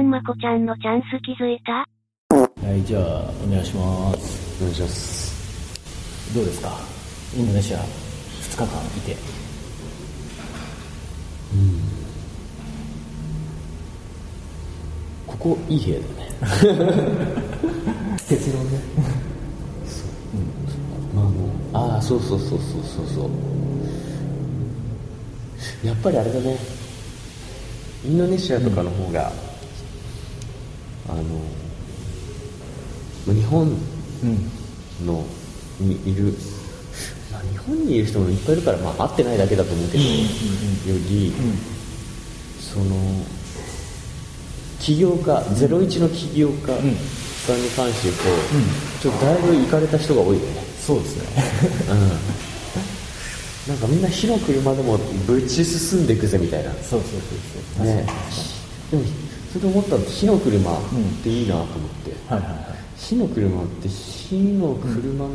ゃんまこちゃんのチャンス気づいた？はい、じゃあ、お願いします。お願いします。どうですか？インドネシア、2日間いて。ここいい部屋だね。結論ね。まあもうああそうそうそうそうそうそう。やっぱりあれだね。インドネシアとかの方が、あの日本うん。のにいる、まあ、日本にいる人もいっぱいいるから、まあ、会ってないだけだと思うけど、より、その起業家01の起業家さんに関して言うと、ちょっとだいぶ行かれた人が多いよねそうですね。なんかみんな火の車でもぶち進んでいくぜみたいなそうそうそうそう。ねでもそれで思ったの火の車っていいなと思って、はいはいはい。火の車って火の車の、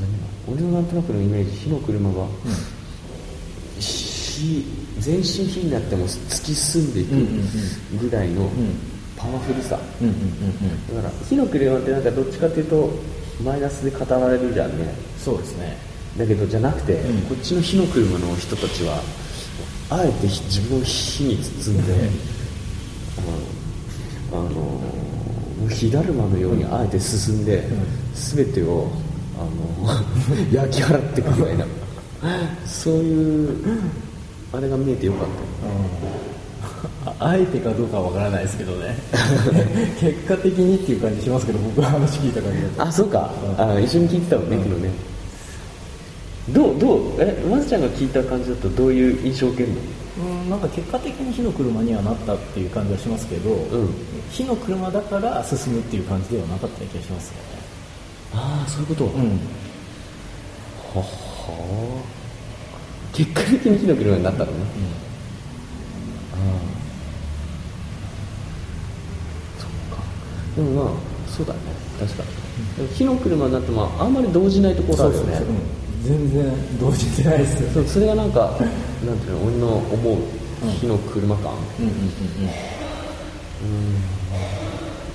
何俺のなんとなくのイメージ火の車は、火全身火になっても突き進んでいくぐらいのパワフルさ、うんうんうんうん。だから火の車ってなんかどっちかっていうとマイナスで語られるじゃんね。そうですね。だけどじゃなくて、ん。こっちの火の車の人たちはあえてひ自分を火に包んで、あの火だるまのようにあえて進んで、全てをあの 焼き払っていくみたいな。そういうあれが見えてよかった。よああえてかどうかはわからないですけどね。結果的にっていう感じしますけど僕の話聞いた感じだと。あそうか、あ一緒に聞いてたもんね、昨日ね。どうどうえまずちゃんが聞いた感じだとどういう印象を受けるの？うんなんか結果的に火の車にはなったっていう感じはしますけど、ん。火の車だから進むっていう感じではなかった気がしますよね。ああそういうこと、うん。はは。結果的に火の車になったのね、ああ。そっか。でもまあそうだね。確かに、でも火の車になってもあんまり動じないところあるよね。全然動じてないですよ。そうそれがなんかなんていうの俺の思う火の車感、うんうんうん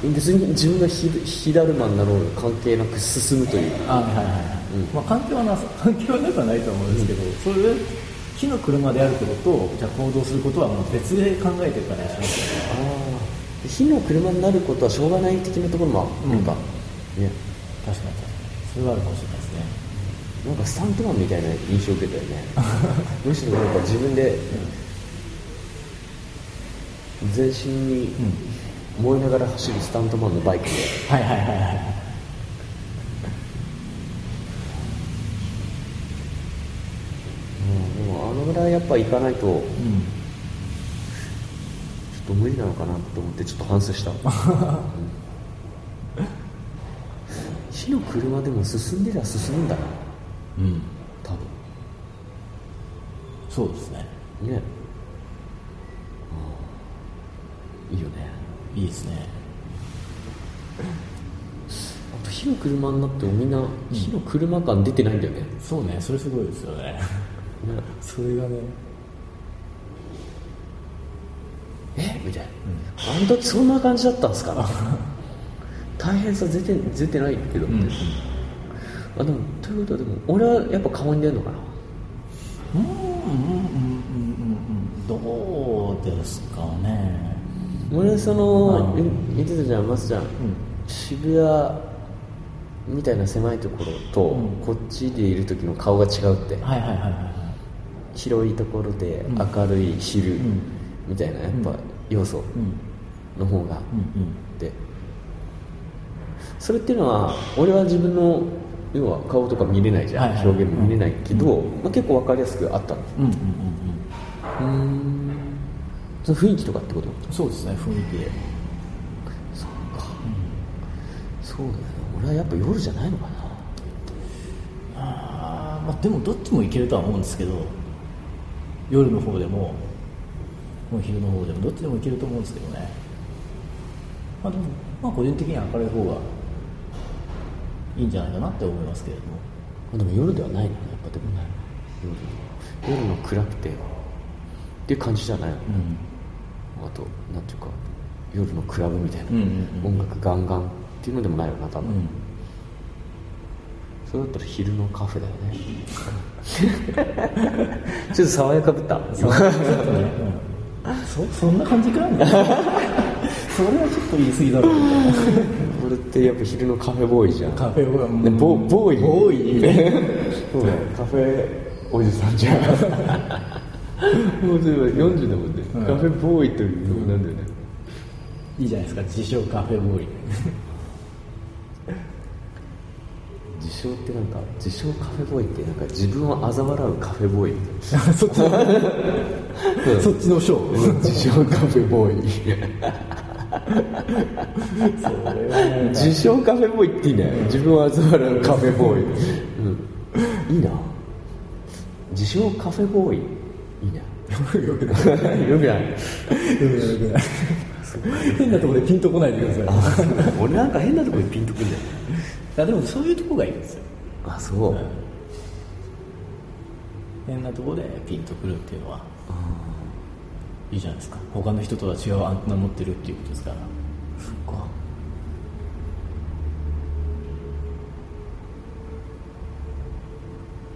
別に自分が火火だるまになろうが関係なく進むという。あはいはいはい、まあ関係はなさ 関係はなくはないと思うんですけど、それ火の車であることとじゃあ行動することはもう別で考えてる感じがします。よねああ火の車になることはしょうがない的なところもある。か、ね。確かに確かに。それはあるかもしれないですね。なんかスタントマンみたいな印象を受けたよね。むしろなんか自分で全身に燃えながら走るスタントマンのバイクで。はいはいはいはいうんでもあのぐらいやっぱ行かないとちょっうんと無理なのかなと思ってちょっと反省した、うん。火の車でも進んでりゃ進むんだな。うん。多分。そうですね。ねうんいいよねいいですね。あと火の車になってもみんな火の車感出てないんだよね、そうねそれすごいですよね。ねそれがね。え？みたいな、あの時そんな感じだったんですか？大変さ出て出てないけど。うん。あでもということはでも俺はやっぱ顔に出るのかな？うんうんうんうんうん。どうですかね俺その、はい。言言ってたじゃんマスちゃん、渋谷みたいな狭いところと、うん。こっちでいる時の顔が違うって、はいはいはいはいはい。広いところでうん。明るい昼、ん。みたいなやっぱ要素うん。の方が。うんうん。でそれっていうのは俺は自分の要は顔とか見れないじゃん、はいはい。表現も見れないけど、まあ、結構分かりやすくあったの。うんうんうんうん。うんその雰囲気とかってこと？そうですね雰囲気で。そっか、そうだよね。俺はやっぱ夜じゃないのかな。あーまあでもどっちもいけるとは思うんですけど夜の方でももう昼の方でもどっちでもいけると思うんですけどね。まあでもまあ個人的には明るい方がいいんじゃないかなって思いますけれども。あでも夜ではないのねやっぱでもね。夜。夜の暗くて。っていう感じじゃないの、うんあとなんていうか夜のクラブみたいな、音楽ガンガンっていうのでもないよな多分、うん。それだったら昼のカフェだよね。ちょっと爽やかぶった。そうちょっとね、うん、そそんな感じかな？それはちょっと言い過ぎだろう。俺ってやっぱ昼のカフェボーイじゃん。カフェボーイ。ねボボーイ。ボーイ。ねそうだよ。カフェおじさんじゃんもうそれは40だもんね、うん。カフェボーイというのなんだよね。いいじゃないですか。自称カフェボーイ。自称ってなんか自称カフェボーイってなんか自分を嘲笑うカフェボーイ。みたいなそっちのそっちのショー。自称カフェボーイ。自称カフェボーイっていいね。自分を嘲笑うカフェボーイ、うん、いいな。自称カフェボーイよくない。よくない。よくない。変なところでピンとこないでください。俺なんか変なところにピンとくんだよ。いやでもそういうとこがいいんですよ。あそう、うん。変なところでピンとくるっていうのはいいじゃないですか。他の人とは違うアンテナ持ってるっていうことですから。そっか。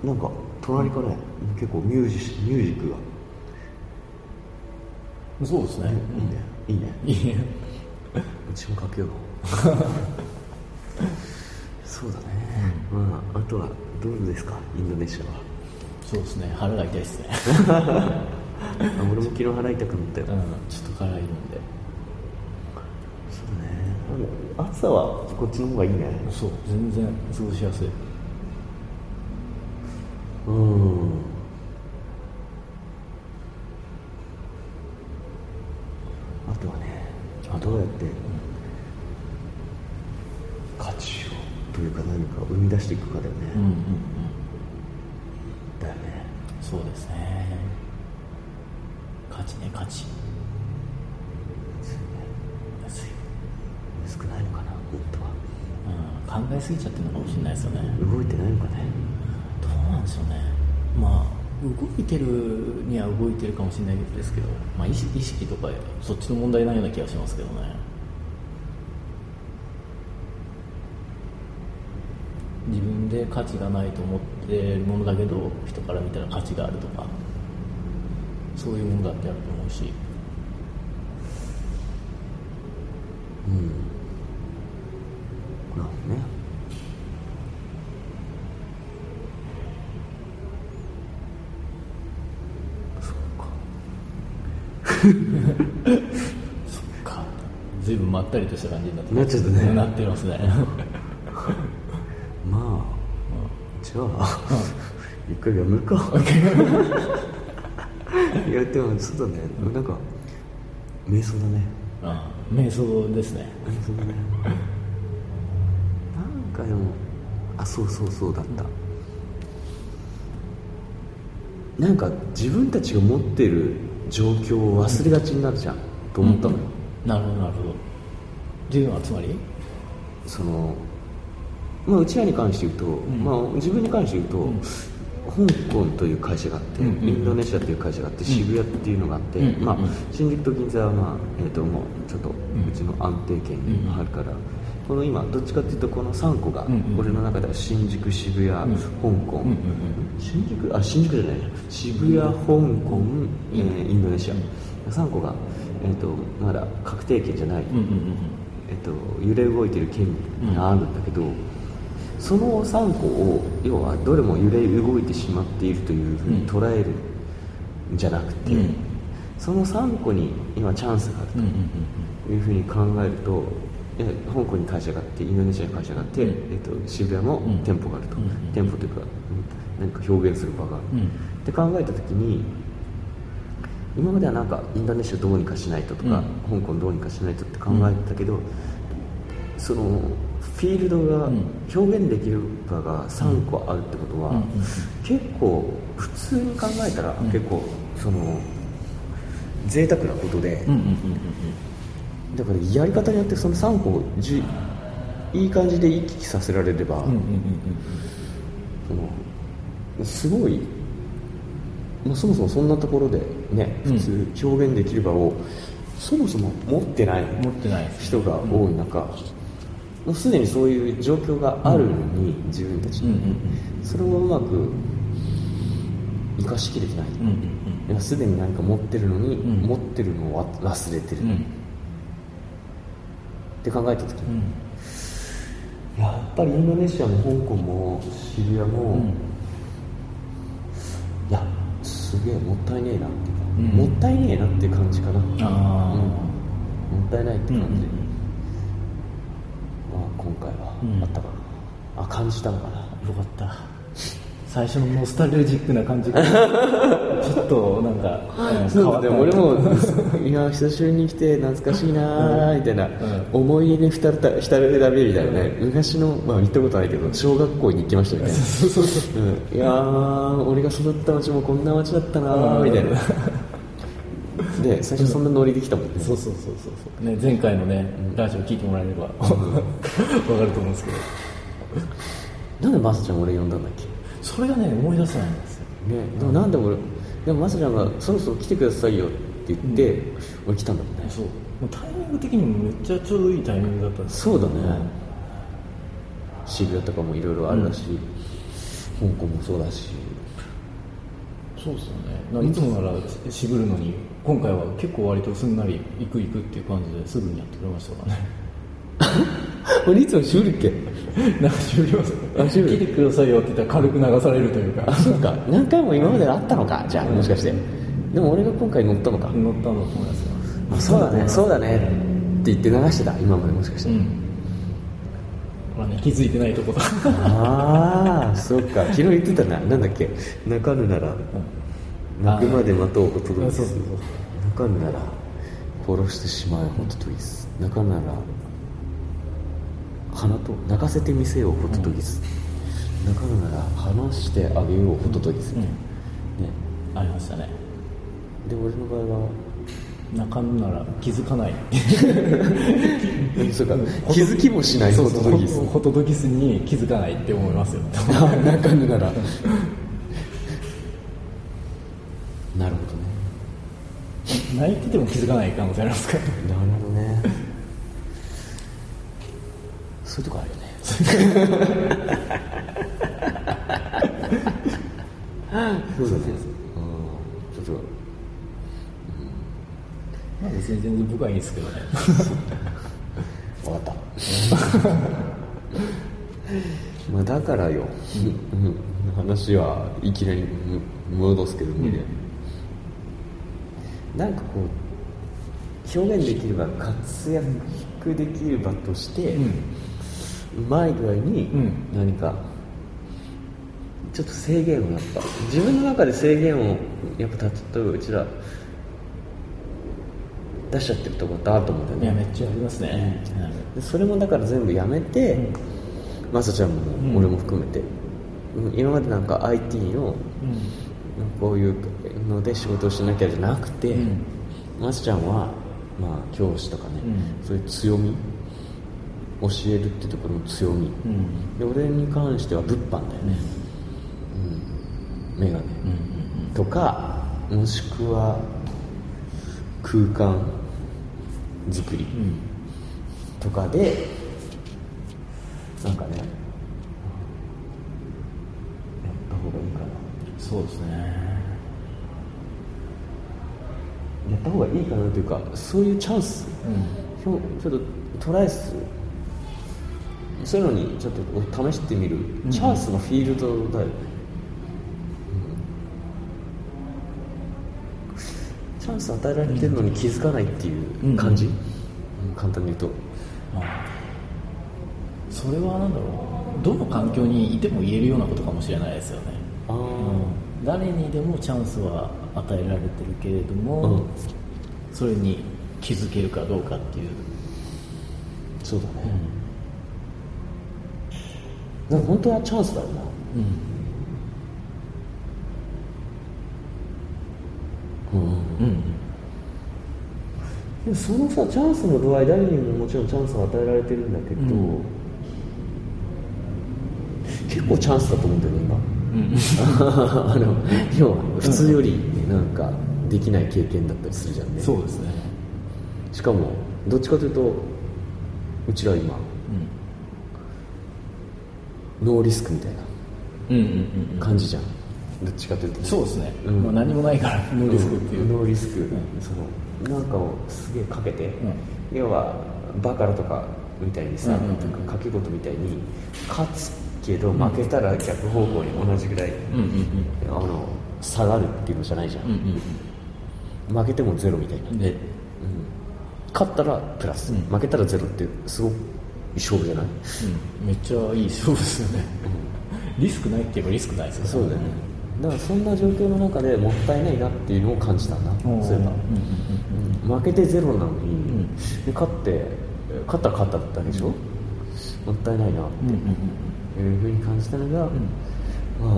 なんか隣からね結構ミュージシミュージックがそうですね。いいね。いいね。いいね。うちもかけよう。そうだね、まああとはどうですか？インドネシアは。そうですね。腹が痛いですね。あ俺も昨日払いたくなったよ、うん。ちょっと辛いので。そうね。朝はこっちの方がいいね。そう。全然過ごしやすい。うんあとはねどうやって価値をというか何かを生み出していくかだよね、うんうんうんだよねそうですね価値ね価値安い、少ないのかな本当は。うん、考えすぎちゃってるのかもしれないですよね。動いてないのかね。どうなんでしょうね。まあ動いてるには動いてるかもしれないですけど、まあ、意識意識とかそっちの問題ないような気がしますけどね。自分で価値がないと思っているものだけど人から見たら価値があるとかそういうものだってあると思うし。なるほどね。か。随分まったりとした感じになってなっちゃったね。なってますね。まあ、じゃあ、一回やめるか いやでもそうだねなんか瞑想だね。ああ瞑想ですね。瞑想だね。なんかでもあそうそうそうだった、なんか自分たちが持ってる状況を忘れがちになるじゃん、と思ったのよ、なるほどなるほど。っていうのはつまり？そのまあうちらに関して言うと、ん。まあ自分に関して言うと、香港という会社があって、インドネシアという会社があって渋谷っていうのがあって、まあ、新宿と銀座は、まあえー、ともうちょっとうちの安定圏にあるから、この今どっちかっていうとこの3個が、俺の中では新宿渋谷、香港、新宿？あ新宿じゃない渋谷香港、えーインドネシア。3個が、えー、とまだ確定圏じゃない、えっと、揺れ動いてる県があるんだけど、その3個を要はどれも揺れ動いてしまっているというふうに捉えるんじゃなくて、うん。その3個に今チャンスがあるというふうに考えると、香港に会社があってインドネシアに会社があって、うん。えっと、渋谷もうん。店舗があると、うん。店舗というかうん何か表現する場がある、うん。って考えた時に今まではなんかインドネシアどうにかしないととか、香港どうにかしないとって考えてたけど、そのフィールドがうん。表現できる場が3個あるってことは、結構普通に考えたらうん。結構その贅沢なことで、だからやり方によってその3個をじいい感じで行き来させられれば、そのすごい、まあ、そもそもそんなところでねうん。普通表現できる場をそもそも持ってない人が多い中、もうすでにそういう状況があるのに、自分たちに、うんうんうん。それをうまく生かしきれてない、うんうんすでに何か持ってるのに、うん。持ってるのを忘れてる、うん。うんって考えた時に、うん。やっぱりインドネシアも香港もシリアも、うん。いやすげえもったいねえなっていうか、うん。もったいねえなっていう感じかな、もったいないってうん感じ、今回うん。はあったかな、あ感じたのかな。よかった。最初のノスタルジックな感じ。が ちょっとなんか、うん変わった俺も いや久しぶりに来て懐かしいなーみたいな、思い出に浸るた浸るだめみたいなね、昔のまあ行ったことないけど小学校に行きましたみたいな。うん、いやー俺が育った町もこんな町だったなーみたいなで最初そんなノリできたもんね。そうそうそうそうそう、ね、前回のね、ラジオ聞いてもらえればわかると思うんですけど。なんでマサちゃん俺呼んだんだっけ？それがね思い出せないんですよ。ね、でもなんで俺でもマサちゃんがそろそろ来てくださいよって言って、俺来たんだもんね。そう。タイミング的にもめっちゃちょうどいいタイミングだったんですそうだね。渋谷とかもいろいろあるだし、香港もそうだしそうですよね。ないつもなら渋るのに今回は結構割とすんなり行く行くっていう感じですぐにやってくれましたからね。俺いつも渋るっけ？なんか渋りますあ渋る来てくださいよって言ったら軽く流されるというか。あそうか。何回も今まであったのか？じゃあもしかして。でも俺が今回乗ったのか、乗ったんだと思いますよ。あそうだね。そうだね。って言って流してた？今までもしかして、うんほらね気づいてないとこだ。ああそうか。昨日言ってたな。なんだっけ？泣かぬなら。泣くまで待とうホトトギスそうそうそう。泣かぬなら。殺してしまえホトトギス泣かぬなら。花と泣かせてみせようホトトギス、泣かぬなら。話してあげようホトトギス、うん。ね。ありましたね。で俺の場合は泣かんなら気づかない。そうか。気づきもしない。ホトトギスホトトギスに気づかないって思いますよ。泣かぬなら。なるほどね。泣いてても気づかない可能性ありますから。なるほどね。そういうとこあるよね。そうだねうんちょっとまあ別に全然僕はいいですけどね。分かった。まあだからよ、うん。話はいきなりむ戻すけどね、なんかこう表現できれば活躍できる場として、うまい具合にうん。何かちょっと制限をやっぱ自分の中で制限をやっぱ例えばうちら出しちゃってるところってあると思うんだよね。いやめっちゃありますね、でそれもだから全部やめて、まさちゃんもうん。俺も含めて、うん。今までなんか IT のこういうので仕事をしなきゃじゃなくて、うん。まさちゃんは、まあ、教師とかね、うん。そういう強み教えるってところの強み、うん。で俺に関しては物販だよね、うん、メガネ、うん。とかもしくは空間作り、うん。とかでなんかね。やった方がいいかな。そうですね。やった方がいいかなというかそういうチャンス。うん。ちょっとトライする。そういうのにちょっと試してみる、ん。チャンスのフィールドだよね、うんチャンス与えられてるのに気づかないっていう感じ、うん。うん簡単に言うと。まあそれは何だろう。どの環境にいても言えるようなことかもしれないですよね。うん。誰にでもチャンスは与えられてるけれども、うん。それに気づけるかどうかっていう、そうだね、でも本当はチャンスだよなうんうん。うんでもそのさチャンスの度合い誰にももちろんチャンスを与えられてるんだけど、うん。結構チャンスだと思うんだよね今。うん。あの要は普通よりなんかできない経験だったりするじゃんね、そうですね。しかもどっちかというとうちら今ノーリスクみたいなうんうんうんうん。感じじゃん。どっちかというとね。そうですね、うん。まあ、何もないからノーリスクっていう、ノーリスク、そのなんかをすげえかけて、要はバカラとかみたいにさ、うんうんうん。なんか掛け事みたいに勝つけど負けたら逆方向に同じぐらい、うんうんあの下がるっていうのじゃないじゃん、うんうん負けてもゼロみたいな、うんでうん。勝ったらプラス、うん。負けたらゼロってすごくいい勝負じゃない、うん。めっちゃいい勝負ですよね、リスクないって言えばリスクないですよそうだよね。だからそんな状況の中でもったいないなっていうのを感じたんだ、うん。そういえば、うんうん負けてゼロなのに、ん。で勝って勝ったら勝っただけでしょ、もったいないな。っていうふうに感じたのが、ま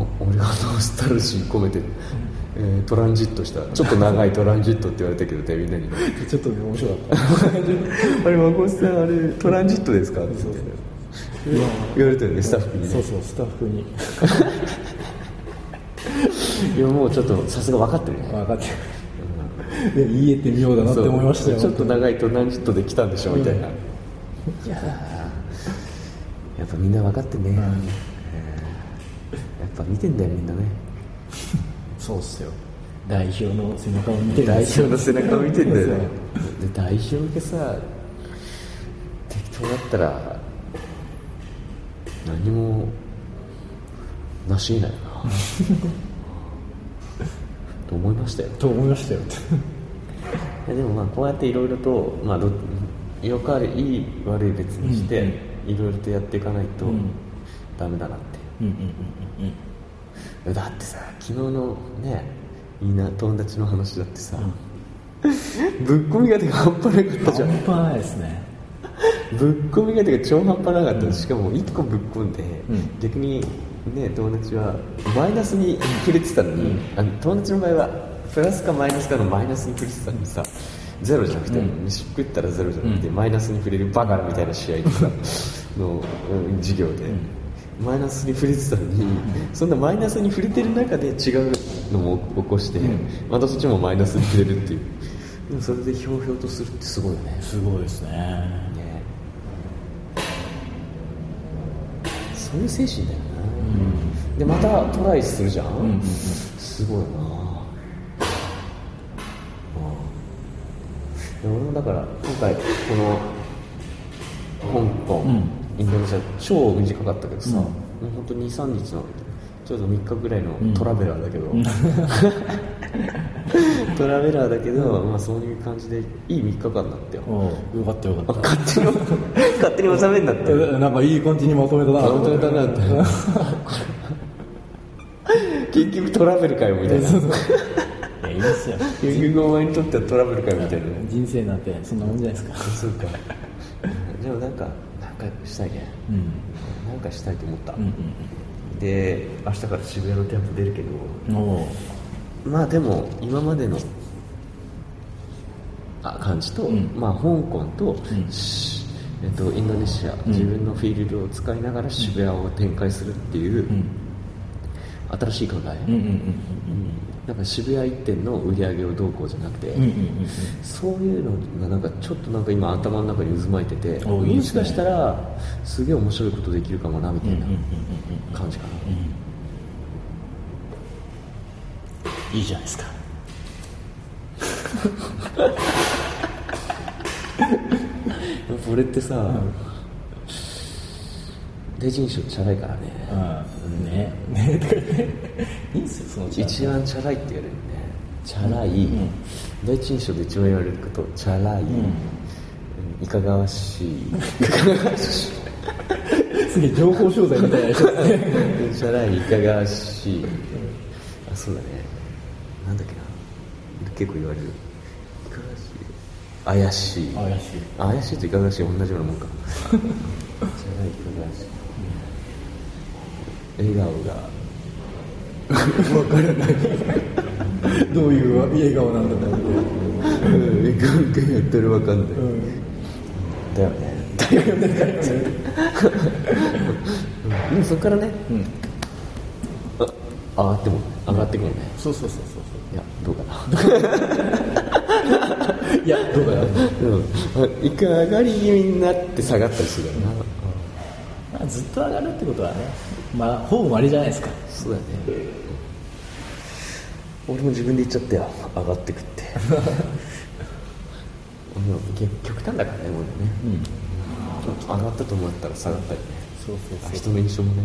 あ、俺がノスタルジー込めて、えートランジットした。ちょっと長いトランジットって言われたけどねみんなに。う んちょっとね面白かった。あれ孫さんあれトランジットですか？って言われたよねスタッフにね。そうそうスタッフに。いやもうちょっとさすが分かってるね。分かってる言えてみようだなって思いましたよ。ちょっと長いトランジットで来たんでしょみたいな、いやー。やっぱみんな分かってんね、えー。やっぱ見てんだよみんなね。そうっすよ。代表の背中を見てるん代表の背中を見てんだよね。で代表がさ適当だったら何もなし得ないよな。と思いましたよ。と思いましたよでもまあこうやっていろいろと、まあ、どよくあるいい悪い別にしていろいろとやっていかないとうん。ダメだなって、うんうんうんだってさ昨日のねみんな友達の話だってさ、ぶっ込みがてが半端なかったじゃん。半端ないですね。ぶっ込みがてが超半端なかった、しかも1個ぶっ込んで、うん。逆にね友達はマイナスに触れてたのに、あの友達の場合はプラスかマイナスかのマイナスに触れてたのにさ。ゼロじゃなくて、うん。飯食ったらゼロじゃなくて、うん。マイナスに触れるバカラみたいな試合とかの、うん授業で、マイナスに触れてたのに、そんなマイナスに触れてる中で違うのも起こして、うん。またそっちもマイナスに触れるっていう。でもそれでひょうひょうとするってすごいよね。すごいですね。ね。そういう精神だよな、でまたトライするじゃん、うんうんうん。すごいなうんで俺もだから今回この香港、うん。インドネシア超短かったけどさ、うん。もう本当23日のちょうど3日ぐらいのトラベラーだけど、トラベラーだけど、まあ、そういう感じでいい3日間だったよ。よかったよかっ勝手に 勝手に収めんなって。なんかいい感じにまとめたな本当だなって。結局トラベルかよみたいなですよ。結局お前にとってはトラベルかよみたいな人生なんてそんなもんじゃないですか。そうか。でもなんかなんかしたいねうん。なんかしたいと思った、うんで明日から渋谷の店舗出るけど。まあでも今までのあ感じと、うん。まあ香港と、ん。しえっと、インドネシア、ん。自分のフィールドを使いながら渋谷を展開するっていう、うん。新しい考え、うんうん。うんなんか渋谷一店の売り上げをどうこうじゃなくて、うんうんうんそういうのがなんかちょっとなんか今頭の中に渦巻いててね。もしかしたらすげえ面白いことできるかもなみたいなうんうんうん感じかな、いいじゃないですか。これってさ、第一印象チャラいからね、うんね。ね。とか言っていいんすよその一番チャラいって言われるね。チャラい、第一印象で一番言われることチャラい、うん。いかがわしい。いかがわしい。すげえ情報商材みたいな人。ですねチャラいいかがわしい、あそうだね。なんだっけな。結構言われる。いかがわしい。怪しい。怪しい怪しいといかがわしい同じようなもんか。チャラいいかがわしい。笑顔がわからない。どういう笑顔なんだろうって。うん。笑顔がやったらわかん。ない、うん。だよねだよねだよねでもそこからね、うん。あ上がっても上がってくるね、そうそうそうそういやどうかないやどうだようん、一回上がり気味になって下がったりするからな、まあずっと上がるってことはねまあほぼ割りじゃないですか。そうだね。俺も自分で言っちゃったよ。上がってくって。俺も極極端だからね俺ね、上がったと思ったら下がったりね。そうそうあ人の印象もね。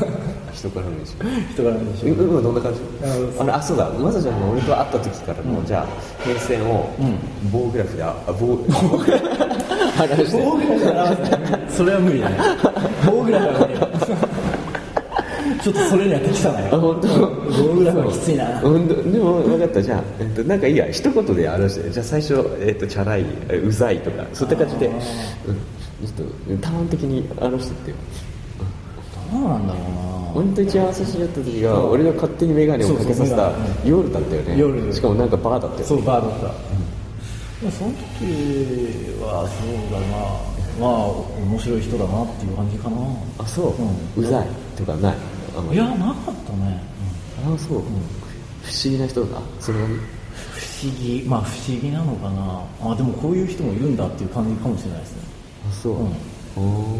人からの印象。人からの印象。今どんな感じ？ああれあそうだ。まさちゃんが俺と会った時からの、じゃあ変遷を棒グラフであ棒。棒グラフ棒グラフそれは無理だね。棒グラフは無理だちょっとそれには適さないあ本当？棒グラフはきついな。本当？でも分かった。じゃあ、えっと、なんかいいや一言で表して。じゃあ最初、えっと、チャラいえうざいとか。そういった感じで、うん、ちょっと端的に表してってよ。どうなんだろうな。本当一番最初にやった時が俺が勝手に眼鏡をかけさせた夜だったよね。夜。しかもなんかバーだったよ。そうバーだった、でもその時はそうだな。まあ面白い人だなっていう感じかな。あそう、ううざいとかないあんまりいやなかったね、あそう、不思議な人だ。それはね不思議。まあ不思議なのかな。あでもこういう人もいるんだっていう感じかもしれないですね。あそう、うん。お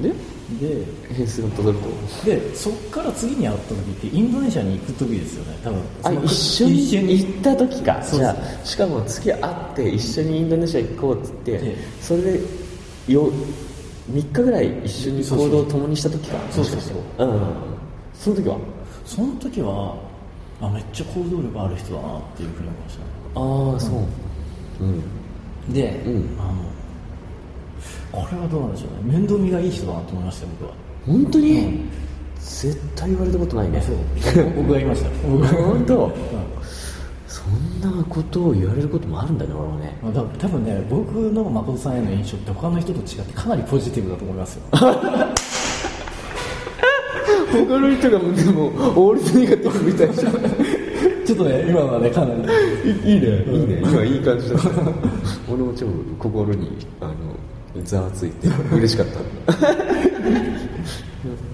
ー。で？で変数がたどると。でそっから次に会った時ってインドネシアに行く時ですよね。多分。あ一緒に行った時か。そうそう。じゃあしかも次会って一緒にインドネシア行こうっつって、ええそれでよ3日ぐらい一緒に行動を共にした時か。そうそうそう。うん。その時は？その時はあめっちゃ行動力ある人だなっていうふうに思いましたね。ああそう。うん。で、うん。あのこれはどうなんでしょうね。面倒見がいい人だなと思いましたよ僕は。本当に、うん。絶対言われたことないね。そう。僕が言いました。僕が。本当？うん。そんなことを言われることもあるんだね俺はね。まあだ多分ね僕の誠さんへの印象って他の人と違ってかなりポジティブだと思いますよ。他の人がでもオールドネガティブみたいじゃんちょっとね今のはねかなり。いいねいいね。今いい感じだった。俺も超心にあのざわついて嬉しかった。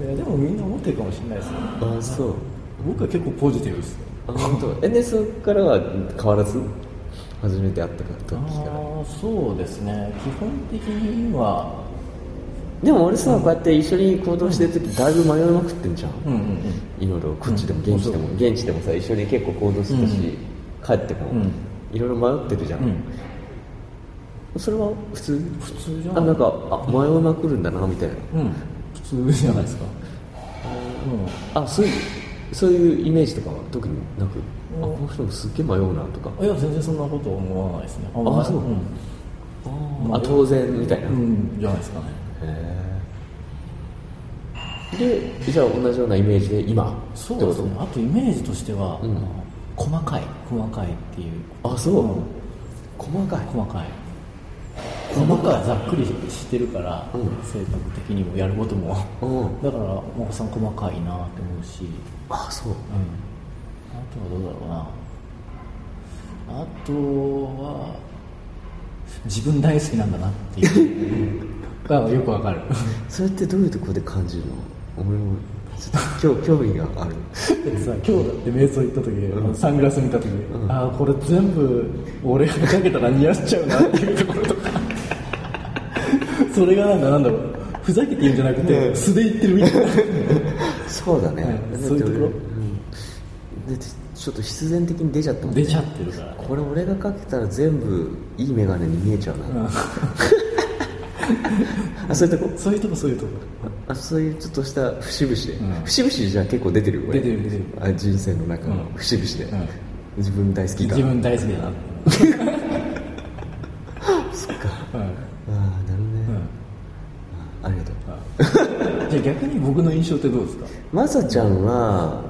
いやでもみんな思ってるかもしれないですよ。あそう。僕は結構ポジティブです。あ本当えでそこからは変わらず初めて会った時から。そうですね。基本的にはでも俺さこうやって一緒に行動してる時だいぶ迷いまくってんじゃん、うんうんうん。いろいろこっちでもうん現地でも、現地でもさ一緒に結構行動してたし、帰っても、うん。いろいろ迷ってるじゃん、うん。それは普通？普通じゃないあなんかあ迷いまくるんだなみたいな。うん。普通じゃないですか。あそういうそういうイメージとかは特になく、この人もすっげえ迷うなとか？うんいや全然そんなこと思わないですね。ああそう。うん。あ当然みたいな、へうんじゃないですかね。えでじゃあ同じようなイメージで今？そうですね。あとイメージとしては、うん。細かい細かいっていう。あそう。うん。細かい。細かい細かいざっくりしてるから、うん。性格的にもやることも。うん。だからお子さん細かいなって思うし、うん、あそう。あとはどうだろうな。あとは自分大好きなんだなっていう。がよくわかる。それってどういうところで感じるの？俺もちょっと興興味がある。さ今日だって瞑想行った時、サングラス見た時、ああこれ全部俺がかけたら似合っちゃうなっていうところとかそれがなんかなんだろうふざけて言うんじゃなくて、素で言ってるみたいな。そうだね、そういうところ？俺うん。だってちょっと必然的に出ちゃったもんね。出ちゃってるから。これ俺がかけたら全部いい眼鏡に見えちゃうな、あそういうとこ？そういうとこそういうとこ。あそういうちょっとした節々で、うん。節々じゃあ結構出てる出てる出てる。あ人生の中のうん。節々で、うん。自分大好きだ。自分大好きだなそっかうんああなるほどね、うんあありがとうじゃあ逆に僕の印象ってどうですか？まさちゃんは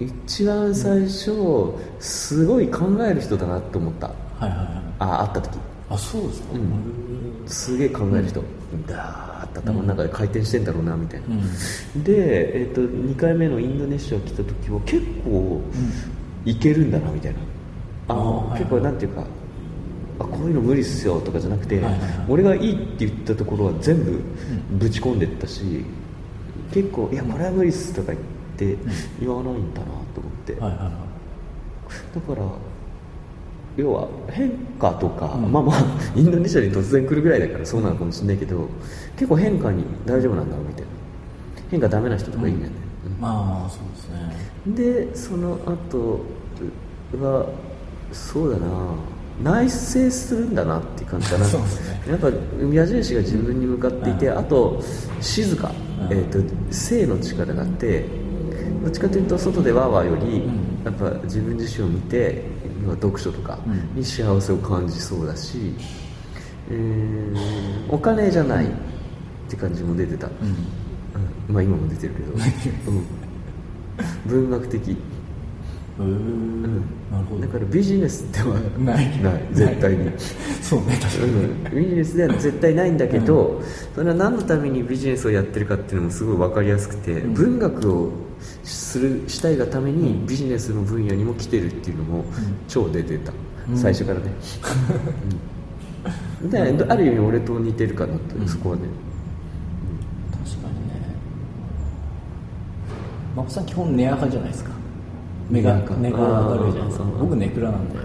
一番最初すごい考える人だなと思った。はいはいはい。あ会った時。あそうですか？うん。すげえ考える人、だーって頭の中で回転してんだろうなみたいな、うん。で、えー、と2回目のインドネシア来た時は結構いけるんだなみたいな。あのあーはい。結構なんていうかあこういうの無理っすよとかじゃなくて、はいはいはい。俺がいいって言ったところは全部ぶち込んでったし、結構「いやこれは無理っす」とか言って言わないんだなと思って、はいはいはい。だから要は変化とか、うん。まあまあ インドネシアに突然来るぐらいだからそうなのかもしれないけど結構変化に大丈夫なんだろうみたいな。変化ダメな人とかいるんだよね、まあそうですね。でその後はそうだな内省するんだなっていう感じかな。そうですね。やっぱ矢印が自分に向かっていて、あと静か、うん。えー、と性の力があってどっちかというと外でワーワーより、ん。やっぱ自分自身を見て読書とかうん。に幸せを感じそうだし、うーんお金じゃないって感じも出てた、うん。うん。まあ今も出てるけど、うん、文学的うー。ん。なるほど。だからビジネスではない。ない。絶対に、そうね確かに、うん、ビジネスでは絶対ないんだけど、それは何のためにビジネスをやってるかっていうのもすごい分かりやすくて、うん。文学をするしたいがためにビジネスの分野にも来てるっていうのも超出てた、うん。最初からね、うん、である意味俺と似てるかなと、うん。そこはね。確かにね。マコさん基本ネア派じゃないですか目がネアか目が明るいじゃないですか僕ネクラなんで。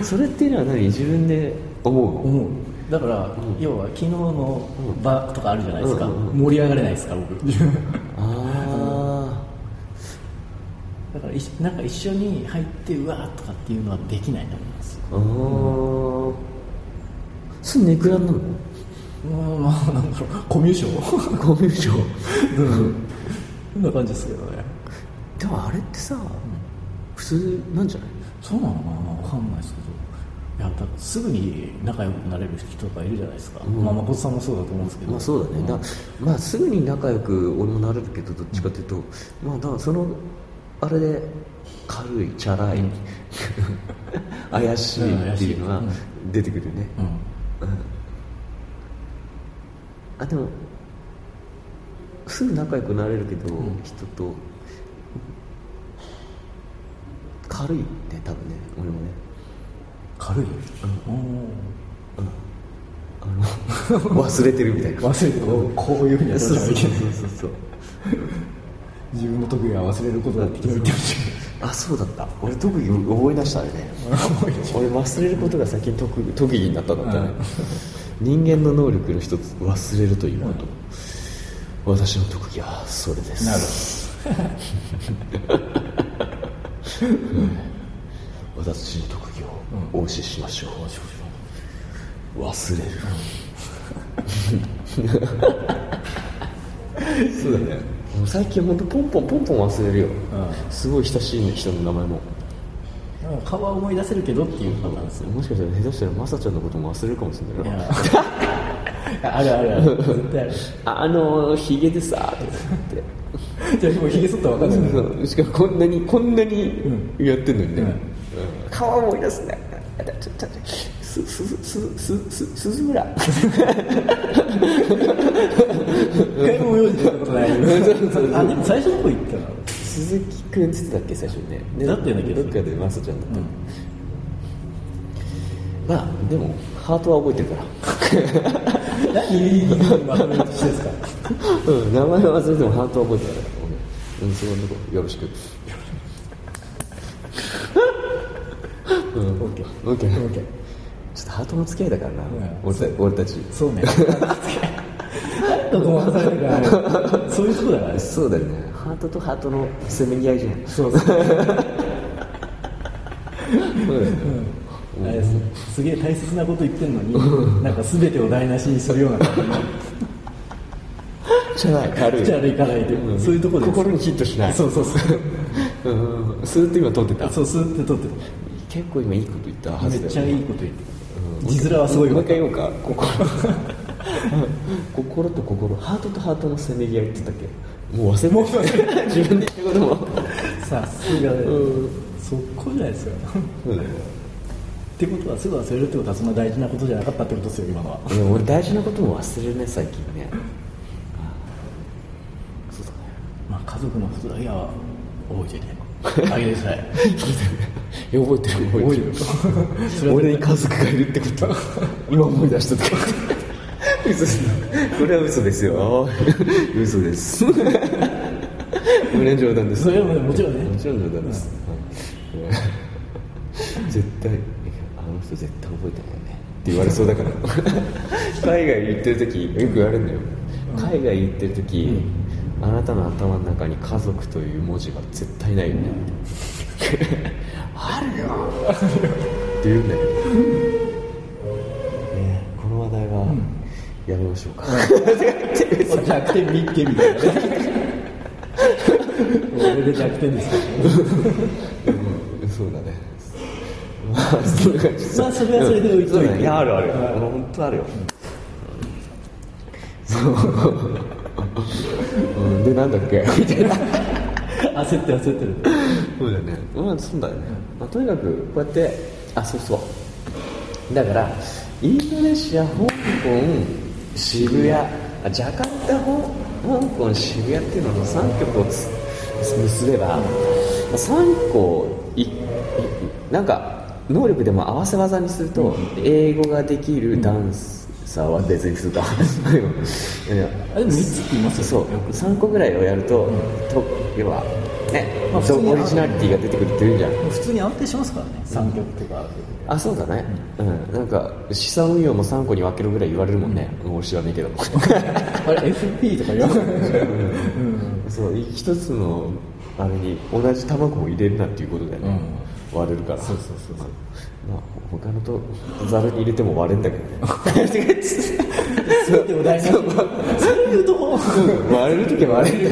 それっていうのは何？自分で思うの？思う。だから、ん。要は昨日の場とかあるじゃないですか、うんうんうん。盛り上がれないですか僕。あ だからなんか一緒に入ってうわーとかっていうのはできないと思います。あああそれネクラなの？うんまあなんだろう。コミュ障？コミュ障？うん。そんな感じですけどねでもあれってさ、普通なんじゃない？そうなのかな？わかんないですけど。いやだすぐに仲良くなれる人とかいるじゃないですか、うん。まあ誠さんもそうだと思うんですけど。まあそうだね、ん。だまあすぐに仲良く俺もなれるけどどっちかというと、まあだからそのあれで軽いチャラい、うん。怪しいっていうのはうん出てくるよね、うん。うん。あでもすぐ仲良くなれるけど、ん。人と軽いね多分ね俺もね。軽い、あの忘れてるみたいな。忘れてこういうふうにやってそうそうそうそうそう。自分の特技は忘れることだって言ってましあそうだった。俺特技覚え出したあれね俺忘れることが先に特特技になったんだったね、人間の能力の一つ忘れるということ、私の特技はそれです。なる私の特技をお教えしましょう、忘れる。そうだね。最近本当ポンポンポンポン忘れるよ、うすごい親しい人の名前も顔は思い出せるけどっていうパターンですよ。もしかしたら下手したらまさちゃんのことも忘れるかもしれないあるあるある。絶対ある。あのヒゲでさーって。ってじゃあもうヒゲ剃ったら分かんないしかもこんなにこんなにやってんのにね、顔は思い出すね。すすすすすすすすす鈴村一回も用意したことないあでも最初の方行ったすっけ最初にね。ねだったような気がするどっかでマサちゃんだった、うん、まあでもハートは覚えてるから。何まとめうとしてですか、うん、名前は忘れてもハートは覚えてるから。うんそこのとこよろしく。うん、オッケー。オッケー。オッケー。ちょっとハートの付き合いだからな、うん、俺た俺たち。そうね。そういうとこだから、そうだよね。ートとハートのせめぎ合いじゃん。そうそう。そうす。すげえ大切なこと言ってんのになんか全てを台無しにするような。感じゃない軽い。じじゃあいかないで、ん。そういうところです。心にヒットしない。そうそうそう。うん。スーッと今通ってたそうスーって撮って結構今いいこと言ったはためずだよっちゃいいこと言ってうん。た字面はすごいもうよ一回言おうか。心。心と心。ハートとハートのせめぎ合いって言ったっけ？もう忘れも自分で言ったこともさすがでうんそこじゃないですかそうだよってことはすぐ忘れるってことはそんな大事なことじゃなかったってことですよ今のはいや俺大事なことも忘れるね最近ねそうだねまあ家族のことだけは覚えてねあげてくださいいや覚えてる覚えてる俺に家族がいるってこと今思い出したってこと嘘。これは嘘ですよ。嘘です。これは冗談です。それはもちろんね。もちろん冗談です、はい。絶対あの人絶対覚えてないよね。って言われそうだから。海外行ってる時よく言われるんだよ、海外行ってる時、あなたの頭の中に家族という文字は絶対ないよね、あるよ。って言うんだけやめましょうか、逆転日系みたいなね。俺で逆転ですうんそうだね。まあそれはそれで置いといて。ねいやあるある。本当あるよ。そう、うん、でなんだっけ？みたいな焦って焦ってる。そうだよね。まあそうだよね、まあ、とにかくこうやってあそうそう。だからインドネシア香港渋谷。あジャカルタ香香港渋谷っていうのの3曲をつ結べば、まあ、3個いいなんか能力でも合わせ技にすると、英語ができるダンサーは別にするか いやあでも3つって言いますそう。よよく3個ぐらいをやると,、と要はね、そうまあ普通にオリジナリティが出てくるって言うんじゃん。普通に安定しますからね。3曲とかあそうだね、うん、なんか資産運用も3個に分けるぐらい言われるもんね、俺知らねえけど。あれ FP とか言わない？そう一つのあれに同じ卵を入れるなっていうことだよね、割れるから。そうそうそうそう。まあ他のとざるに入れても割れんだけどね。そう。でも大丈夫そう割れる時は割れる。よ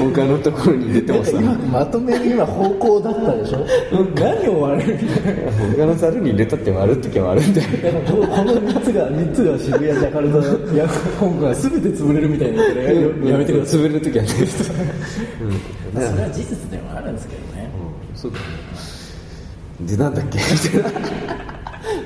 他のところに入れてもさ今まとめに今方向だったでしょ？何を割れる？みたいな他のざるに入れたって割る時は割るんだよ。このこの3つが3つが渋谷ジャカルタや香港が全て潰れるみたいなややめてください。潰れる時はねまあそれは事実ではあるんですけどね。うん。そうだねでなんだっけ？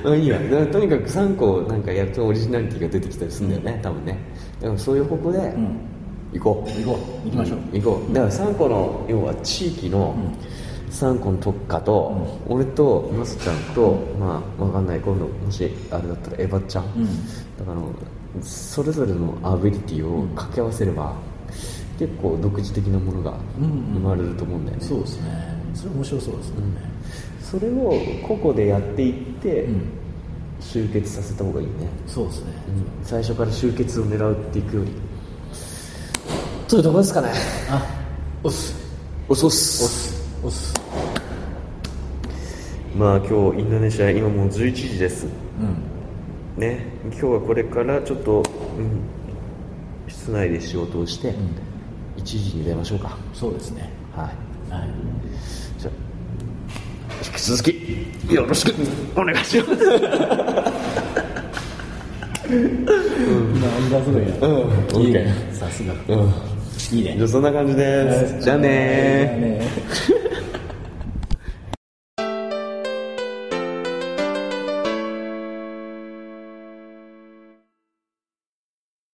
まあいいや。とにかく3個なんかやるとオリジナリティが出てきたりするんだよね、多分ねだからそういう方向でん。行こう、行こう。行きましょう。行こう。だから3個の要は地域の3個の特化と、俺とマスちゃんと、まあわかんない。今度もしあれだったらエヴァちゃん、だからそれぞれのアビリティを掛け合わせれば、結構独自的なものが生まれると思うんだよね、そうですね。それ面白そうですもん。ねそれを個々でやっていって、ん集結させた方がいいね、そうですね。最初から集結を狙っていくより。そういうとこですかね。あおっす。おそっおっす。おっす。まあ今日インドネシア今もう11時です。うん。ね。今日はこれからちょっと、うん、室内で仕事をして、1時に出ましょうか。そうですね。はい。はい引き続きよろしくお願いします。なん。だそれやうん。いいねさすが。うん。いいね。じゃあそんな感じです。じゃあね